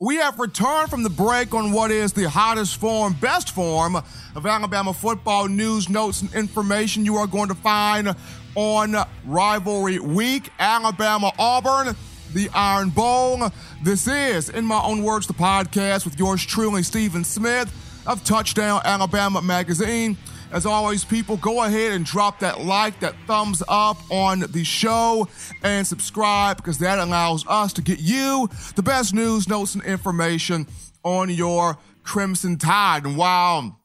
We have returned from the break on what is the hottest form, best form of Alabama football news, notes, and information you are going to find on rivalry week. Alabama Auburn, the Iron Bowl. This is, in my own words, the podcast with yours truly, Stephen Smith of Touchdown Alabama Magazine. As always, people, go ahead and drop that like, that thumbs up on the show, and subscribe because that allows us to get you the best news, notes, and information on your Crimson Tide. And while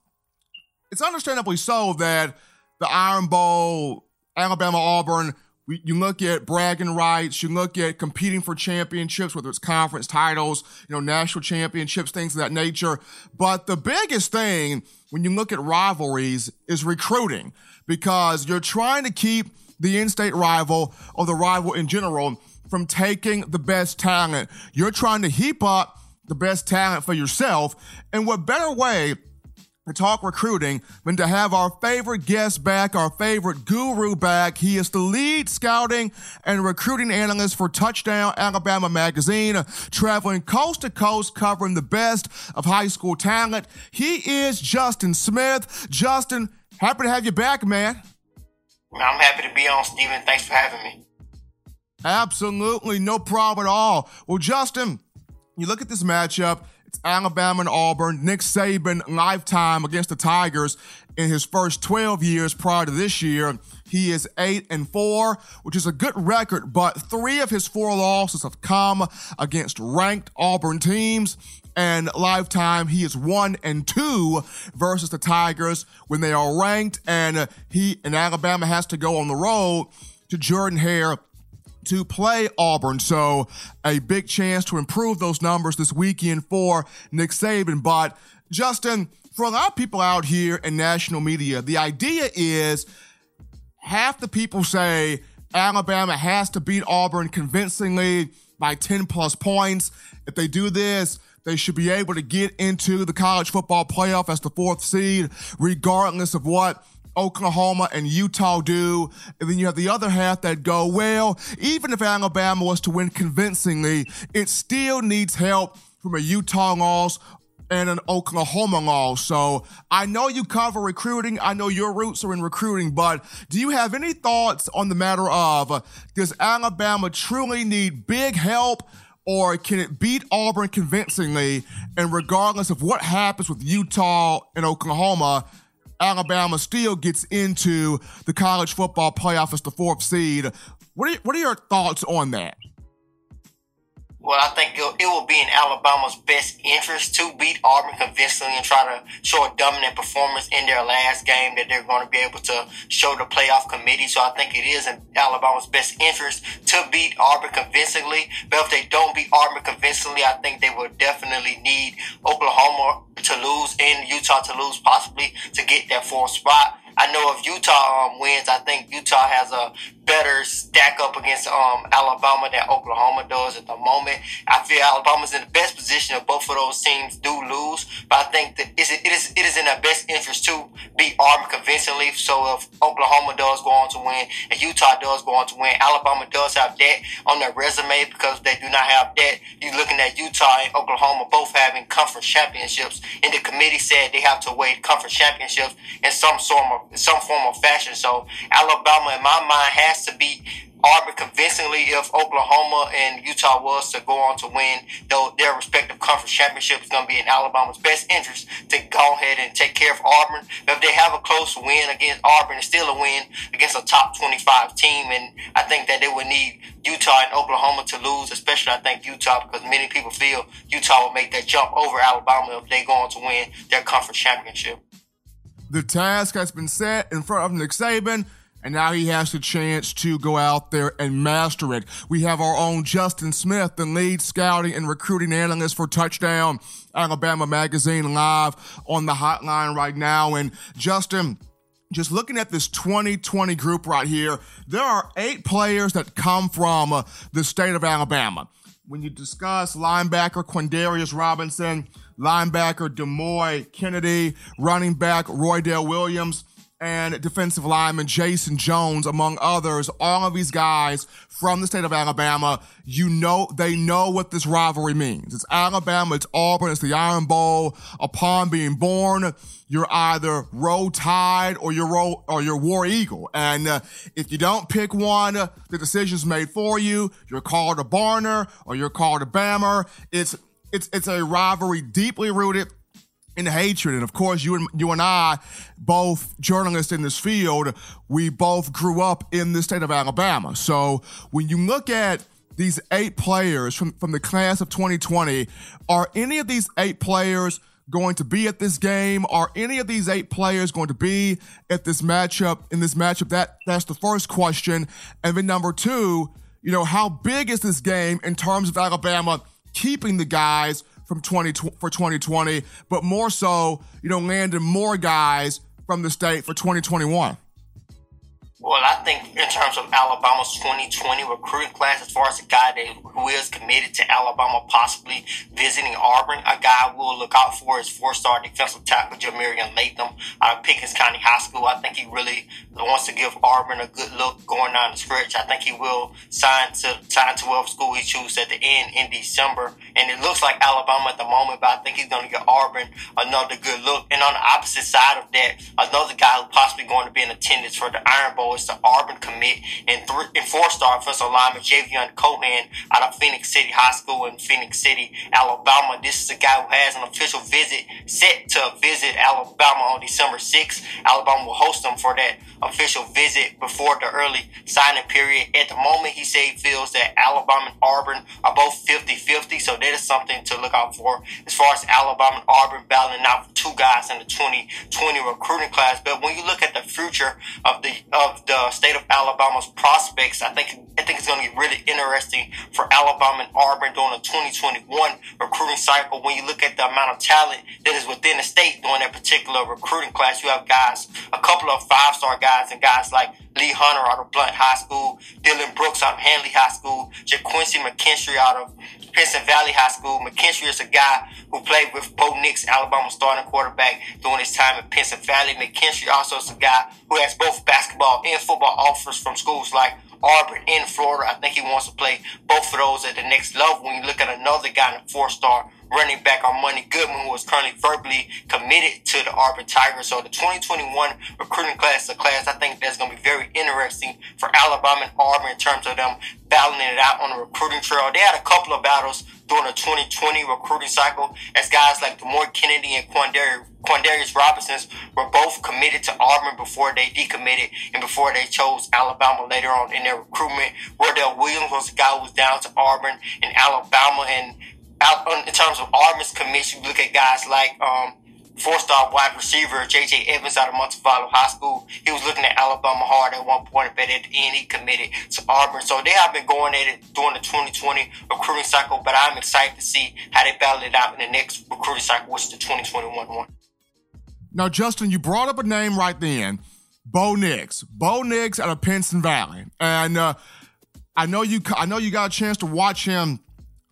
it's understandably so that the Iron Bowl, Alabama Auburn, we, you look at bragging rights, you look at competing for championships, whether it's conference titles, you know, national championships, things of that nature. But the biggest thing when you look at rivalries is recruiting because you're trying to keep the in-state rival or the rival in general from taking the best talent. You're trying to heap up the best talent for yourself. And what better way to talk recruiting than to have our favorite guest back, our favorite guru back. He is the lead scouting and recruiting analyst for Touchdown Alabama Magazine, traveling coast to coast, covering the best of high school talent. He is Justin Smith. Justin, happy to have you back, man. I'm happy to be on, Stephen. Thanks for having me. Absolutely, no problem at all. Well, Justin, you look at this matchup Alabama and Auburn. Nick Saban, lifetime against the Tigers in his first 12 years prior to this year. He is 8 and 4, which is a good record, but three of his four losses have come against ranked Auburn teams. And lifetime, he is 1 and 2 versus the Tigers when they are ranked. And he and Alabama has to go on the road to Jordan Hare to play Auburn. So a big chance to improve those numbers this weekend for Nick Saban. But Justin, for a lot of people out here in national media, the idea is half the people say Alabama has to beat Auburn convincingly by 10 plus points. If they do this, they should be able to get into the college football playoff as the fourth seed, regardless of what Oklahoma and Utah do. And then you have the other half that go, well, even if Alabama was to win convincingly, it still needs help from a Utah loss and an Oklahoma loss. So I know you cover recruiting. I know your roots are in recruiting, but do you have any thoughts on the matter of does Alabama truly need big help? Or can it beat Auburn convincingly? And regardless of what happens with Utah and Oklahoma, Alabama still gets into the college football playoff as the fourth seed. What are, what are your thoughts on that? Well, I think it will be in Alabama's best interest to beat Auburn convincingly and try to show a dominant performance in their last game that they're going to be able to show the playoff committee. So I think it is in Alabama's best interest to beat Auburn convincingly. But if they don't beat Auburn convincingly, I think they will definitely need Oklahoma to lose and Utah to lose possibly to get that fourth spot. I know if Utah um, wins, I think Utah has a better stack up against um, Alabama than Oklahoma does at the moment. I feel Alabama's in the best position if both of those teams do lose, but I think that it is it is in their best interest to beat Auburn convincingly. So if Oklahoma does go on to win and Utah does go on to win, Alabama does have that on their resume because they do not have that. You're looking at Utah and Oklahoma both having conference championships, and the committee said they have to wait conference championships in some form of some form of fashion. So Alabama, in my mind, has to beat Auburn convincingly if Oklahoma and Utah was to go on to win though their respective conference championship is going to be in Alabama's best interest to go ahead and take care of Auburn. But if they have a close win against Auburn, it's still a win against a top 25 team. And I think that they would need Utah and Oklahoma to lose, especially I think Utah because many people feel Utah will make that jump over Alabama if they go on to win their conference championship. The task has been set in front of Nick Saban and now he has the chance to go out there and master it. We have our own Justin Smith, the lead scouting and recruiting analyst for Touchdown Alabama Magazine, live on the hotline right now. And Justin, just looking at this 2020 group right here, there are eight players that come from uh, the state of Alabama. When you discuss linebacker Quandarius Robinson, linebacker Demouy Kennedy, running back Roydell Williams, and defensive lineman Jason Jones, among others, all of these guys from the state of Alabama, you know, they know what this rivalry means. It's Alabama, it's Auburn, it's the Iron Bowl. Upon being born, you're either roll tide or you're roll, or you're war eagle. And uh, if you don't pick one, the decision's made for you. You're called a Barner or you're called a Bammer. It's, it's, it's a rivalry deeply rooted in hatred. And of course, you and you and I, both journalists in this field, we both grew up in the state of Alabama. So when you look at these eight players from, from the class of 2020, are any of these eight players going to be at this game? Are any of these eight players going to be at this matchup in this matchup? That that's the first question. And then number two, you know, how big is this game in terms of Alabama keeping the guys from 20 for 2020, but more so, you know, landing more guys from the state for 2021. Well, I think in terms of Alabama's 2020 recruiting class, as far as a guy that who is committed to Alabama possibly visiting Auburn, a guy we'll look out for is four-star defensive tackle Jah-Marien Latham out of Pickens County High School. I think he really wants to give Auburn a good look going down the stretch. I think he will sign to sign to whatever school he chooses at the end in December. And it looks like Alabama at the moment, but I think he's going to get Auburn another good look. And on the opposite side of that, another guy who possibly going to be in attendance for the Iron Bowl is the Auburn commit and three and four star offensive lineman Javion Cohen out of Phenix City High School in Phenix City, Alabama. This is a guy who has an official visit set to visit Alabama on December 6th. Alabama will host him for that official visit before the early signing period. At the moment, he said he feels that Alabama and Auburn are both 50-50, so that is something to look out for as far as Alabama and Auburn battling out for two guys in the 2020 recruiting class. But when you look at the future of the of the state of Alabama's prospects, I think I think it's going to be really interesting for Alabama and Auburn during the 2021 recruiting cycle. When you look at the amount of talent that is within the state during that particular recruiting class, you have guys, a couple of five-star guys, and guys like Lee Hunter out of Blount High School, Dylan Brooks out of Handley High School, Ga'Quincy McKinstry out of Pinson Valley High School. McKinstry is a guy who played with Bo Nix, Alabama starting quarterback during his time at Pinson Valley. McKinstry also is a guy who has both basketball and football offers from schools like Auburn in Florida. I think he wants to play both of those at the next level. When you look at another guy in a four-star running back Armoni Goodwin, who is currently verbally committed to the Auburn Tigers. So the 2021 recruiting class a class I think that's going to be very interesting for Alabama and Auburn in terms of them battling it out on the recruiting trail. They had a couple of battles during the 2020 recruiting cycle as guys like Demouy Kennedy and Quandarius Quandarius Robinsons were both committed to Auburn before they decommitted and before they chose Alabama later on in their recruitment. Roydell Williams was a guy who was down to Auburn and Alabama and out in terms of Auburn's commission, you look at guys like um, four-star wide receiver J.J. Evans out of Montevallo High School. He was looking at Alabama hard at one point, but at the end he committed to Auburn. So they have been going at it during the 2020 recruiting cycle, but I'm excited to see how they battle it out in the next recruiting cycle, which is the 2021 one. Now, Justin, you brought up a name right then, Bo Nix. Bo Nix out of Pinson Valley, and uh, I know you. I know you got a chance to watch him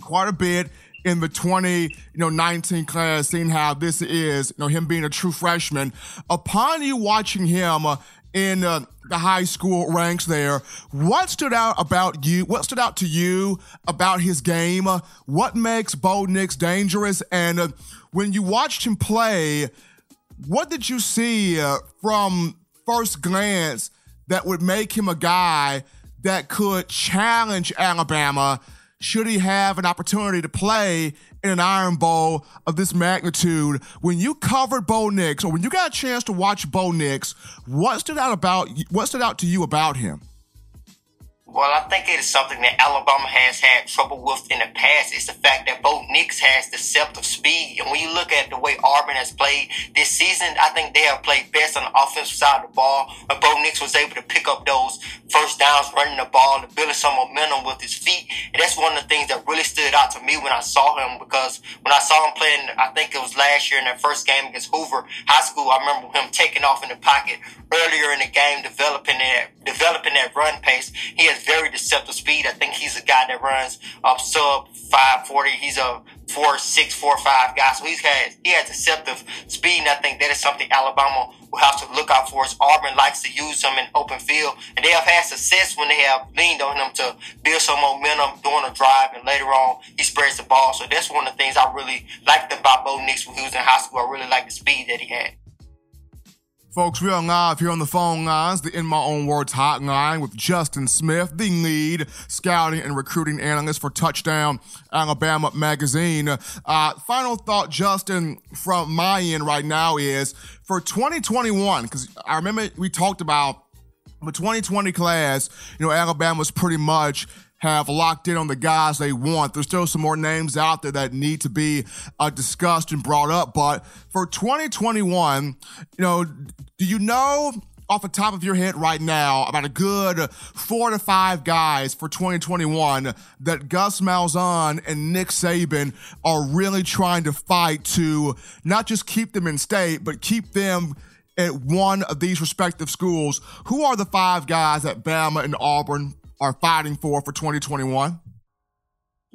quite a bit in the 20, you know, 19 class, seeing how this is, you know, him being a true freshman. Upon you watching him uh, in uh, the high school ranks there, what stood out about you? What stood out to you about his game? What makes Bo Nix dangerous? And uh, when you watched him play, what did you see uh, from first glance that would make him a guy that could challenge Alabama? Should he have an opportunity to play in an Iron Bowl of this magnitude? When you covered Bo Nix, or when you got a chance to watch Bo Nix, what stood out about what stood out to you about him? Well, I think it is something that Alabama has had trouble with in the past. It's the fact that Bo Nix has deceptive speed. And when you look at the way Auburn has played this season, I think they have played best on the offensive side of the ball. But Bo Nix was able to pick up those first downs running the ball and building some momentum with his feet. And that's one of the things that really stood out to me when I saw him because when I saw him playing, I think it was last year in that first game against Hoover High School, I remember him taking off in the pocket earlier in the game, developing that, developing that run pace. He has very deceptive speed. I think he's a guy that runs up sub 540. He's a four six four five guy, so he's had he has deceptive speed, and I think that is something Alabama will have to look out for. As Auburn likes to use him in open field, and they have had success when they have leaned on him to build some momentum during a drive, and later on he spreads the ball. So that's one of the things I really liked about Bo Nix when he was in high school. I really like the speed that he had. Folks, we are live here on the phone lines, the In My Own Words hotline with Justin Smith, the lead scouting and recruiting analyst for Touchdown Alabama Magazine. Uh, final thought, Justin, from my end right now is for 2021, because I remember we talked about the 2020 class, you know, Alabama's pretty much have locked in on the guys they want. There's still some more names out there that need to be uh, discussed and brought up. But for 2021, you know, do you know off the top of your head right now about a good four to five guys for 2021 that Gus Malzahn and Nick Saban are really trying to fight to not just keep them in state, but keep them at one of these respective schools. Who are the five guys at Bama and Auburn are fighting for for 2021?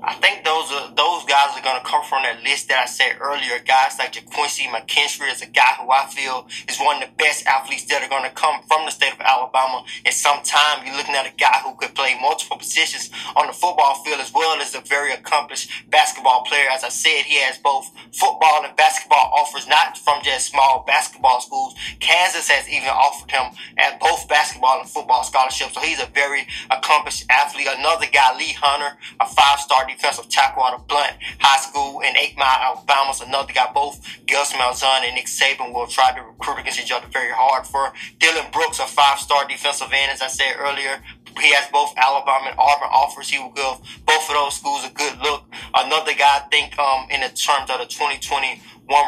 I think those are those guys are going to come from that list that I said earlier. Guys like Ga'Quincy McKinstry is a guy who I feel is one of the best athletes that are going to come from the state of Alabama. And some time, you're looking at a guy who could play multiple positions on the football field as well as a very accomplished basketball player. As I said, he has both football and basketball offers, not from just small basketball schools. Kansas has even offered him at both basketball and football scholarships. So he's a very accomplished athlete. Another guy, Lee Hunter, a five-star defensive tackle out of Blount High School in Eight Mile, Alabama. So another guy, both Gus Malzahn and Nick Saban will try to recruit against each other very hard for. Dylan Brooks, a five-star defensive end, as I said earlier. He has both Alabama and Auburn offers. He will give both of those schools a good look. Another guy, I think, um, in the terms of the 2021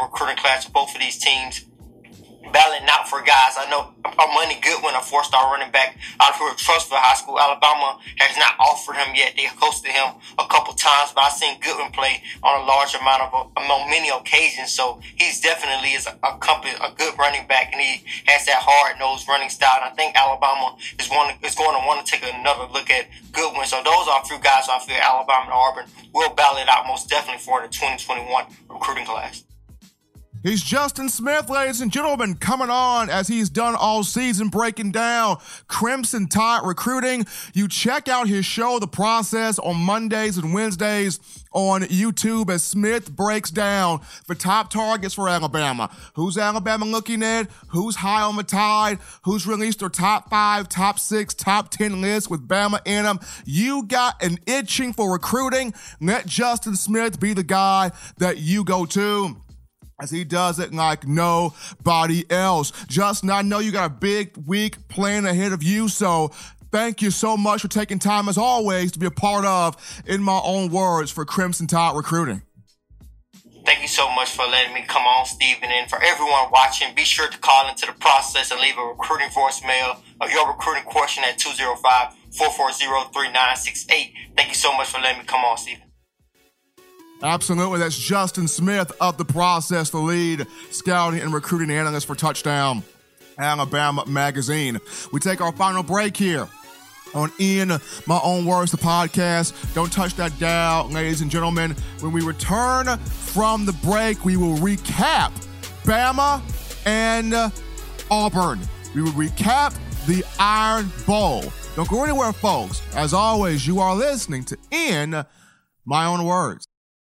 recruiting class both of these teams, battling out for guys. I know Money Goodwin, a four-star running back out of Trussville High School, Alabama, has not offered him yet. They hosted him a couple times, but I've seen Goodwin play on a large amount of on many occasions. So he's definitely is a, a, company, a good running back, and he has that hard-nosed running style. And I think Alabama is one is going to want to take another look at Goodwin. So those are a few guys I feel Alabama and Auburn will battle it out most definitely for the 2021 recruiting class. He's Justin Smith, ladies and gentlemen, coming on as he's done all season breaking down Crimson Tide recruiting. You check out his show, The Process, on Mondays and Wednesdays on YouTube as Smith breaks down the top targets for Alabama. Who's Alabama looking at? Who's high on the tide? Who's released their top five, top six, top 10 list with Bama in them? You got an itching for recruiting. Let Justin Smith be the guy that you go to as he does it like nobody else. Justin, I know you got a big week plan ahead of you, so thank you so much for taking time, as always, to be a part of, in my own words, for Crimson Tide Recruiting. Thank you so much for letting me come on, Stephen. And for everyone watching, be sure to call into the process and leave a recruiting voicemail of your recruiting question at 205 440 3968. Thank you so much for letting me come on, Stephen. Absolutely. That's Justin Smith of the process, the lead scouting and recruiting analyst for Touchdown Alabama Magazine. We take our final break here on In My Own Words, the podcast. Don't touch that dial, ladies and gentlemen. When we return from the break, we will recap Bama and Auburn. We will recap the Iron Bowl. Don't go anywhere, folks. As always, you are listening to In My Own Words.